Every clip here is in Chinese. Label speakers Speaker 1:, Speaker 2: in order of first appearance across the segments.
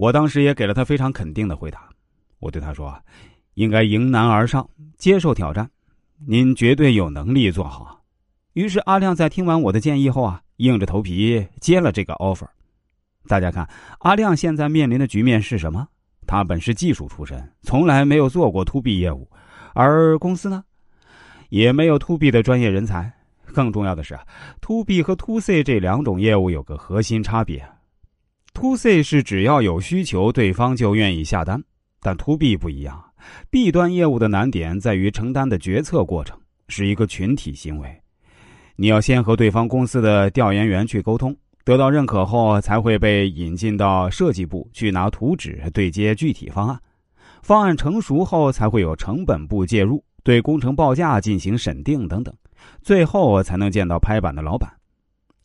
Speaker 1: 我当时也给了他非常肯定的回答。我对他说：“应该迎难而上，接受挑战，您绝对有能力做好。”于是阿亮在听完我的建议后啊，硬着头皮接了这个 offer。大家看，阿亮现在面临的局面是什么？他本是技术出身，从来没有做过 to B 业务，而公司呢，也没有 to B 的专业人才。更重要的是，to B 和 to C 这两种业务有个核心差别。To C 是只要有需求，对方就愿意下单，但 to B 不一样。B 端业务的难点在于承担的决策过程是一个群体行为，你要先和对方公司的调研员去沟通，得到认可后，才会被引进到设计部去拿图纸对接具体方案。方案成熟后，才会有成本部介入，对工程报价进行审定等等，最后才能见到拍板的老板。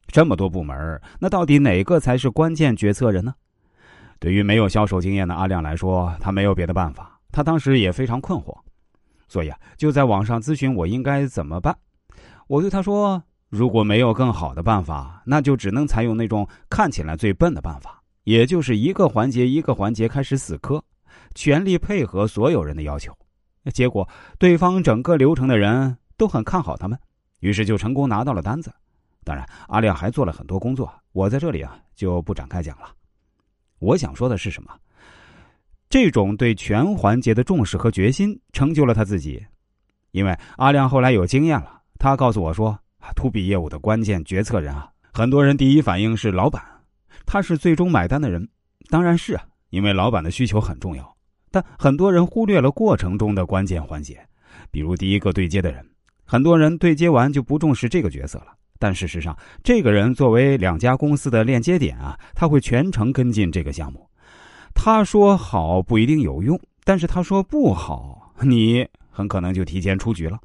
Speaker 1: 这么多部门，那到底哪个才是关键决策人呢？对于没有销售经验的阿亮来说，他没有别的办法。他当时也非常困惑，所以啊，就在网上咨询我应该怎么办。我对他说：“如果没有更好的办法，那就只能采用那种看起来最笨的办法，也就是一个环节一个环节开始死磕，全力配合所有人的要求。结果对方整个流程的人都很看好他们，于是就成功拿到了单子。”当然，阿亮还做了很多工作，我在这里啊就不展开讲了。我想说的是什么？这种对全环节的重视和决心，成就了他自己。因为阿亮后来有经验了，他告诉我说，to B 业务的关键决策人啊，很多人第一反应是老板，他是最终买单的人。当然是啊，因为老板的需求很重要。但很多人忽略了过程中的关键环节，比如第一个对接的人，很多人对接完就不重视这个角色了。但事实上，这个人作为两家公司的链接点啊，他会全程跟进这个项目。他说好不一定有用，但是他说不好，你很可能就提前出局了。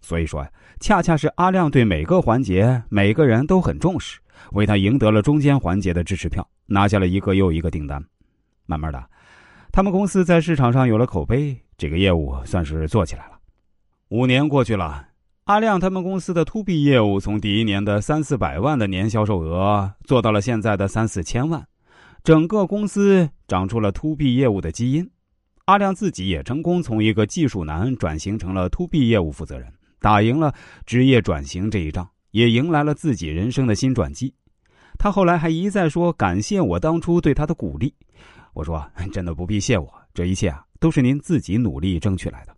Speaker 1: 所以说呀，恰恰是阿亮对每个环节、每个人都很重视，为他赢得了中间环节的支持票，拿下了一个又一个订单。慢慢的，他们公司在市场上有了口碑，这个业务算是做起来了。五年过去了。阿亮他们公司的 to B 业务从第一年的三四百万的年销售额做到了现在的三四千万，整个公司长出了 to B 业务的基因。阿亮自己也成功从一个技术男转型成了 to B 业务负责人，打赢了职业转型这一仗，也迎来了自己人生的新转机。他后来还一再说感谢我当初对他的鼓励。我说 真的不必谢我，这一切啊都是您自己努力争取来的。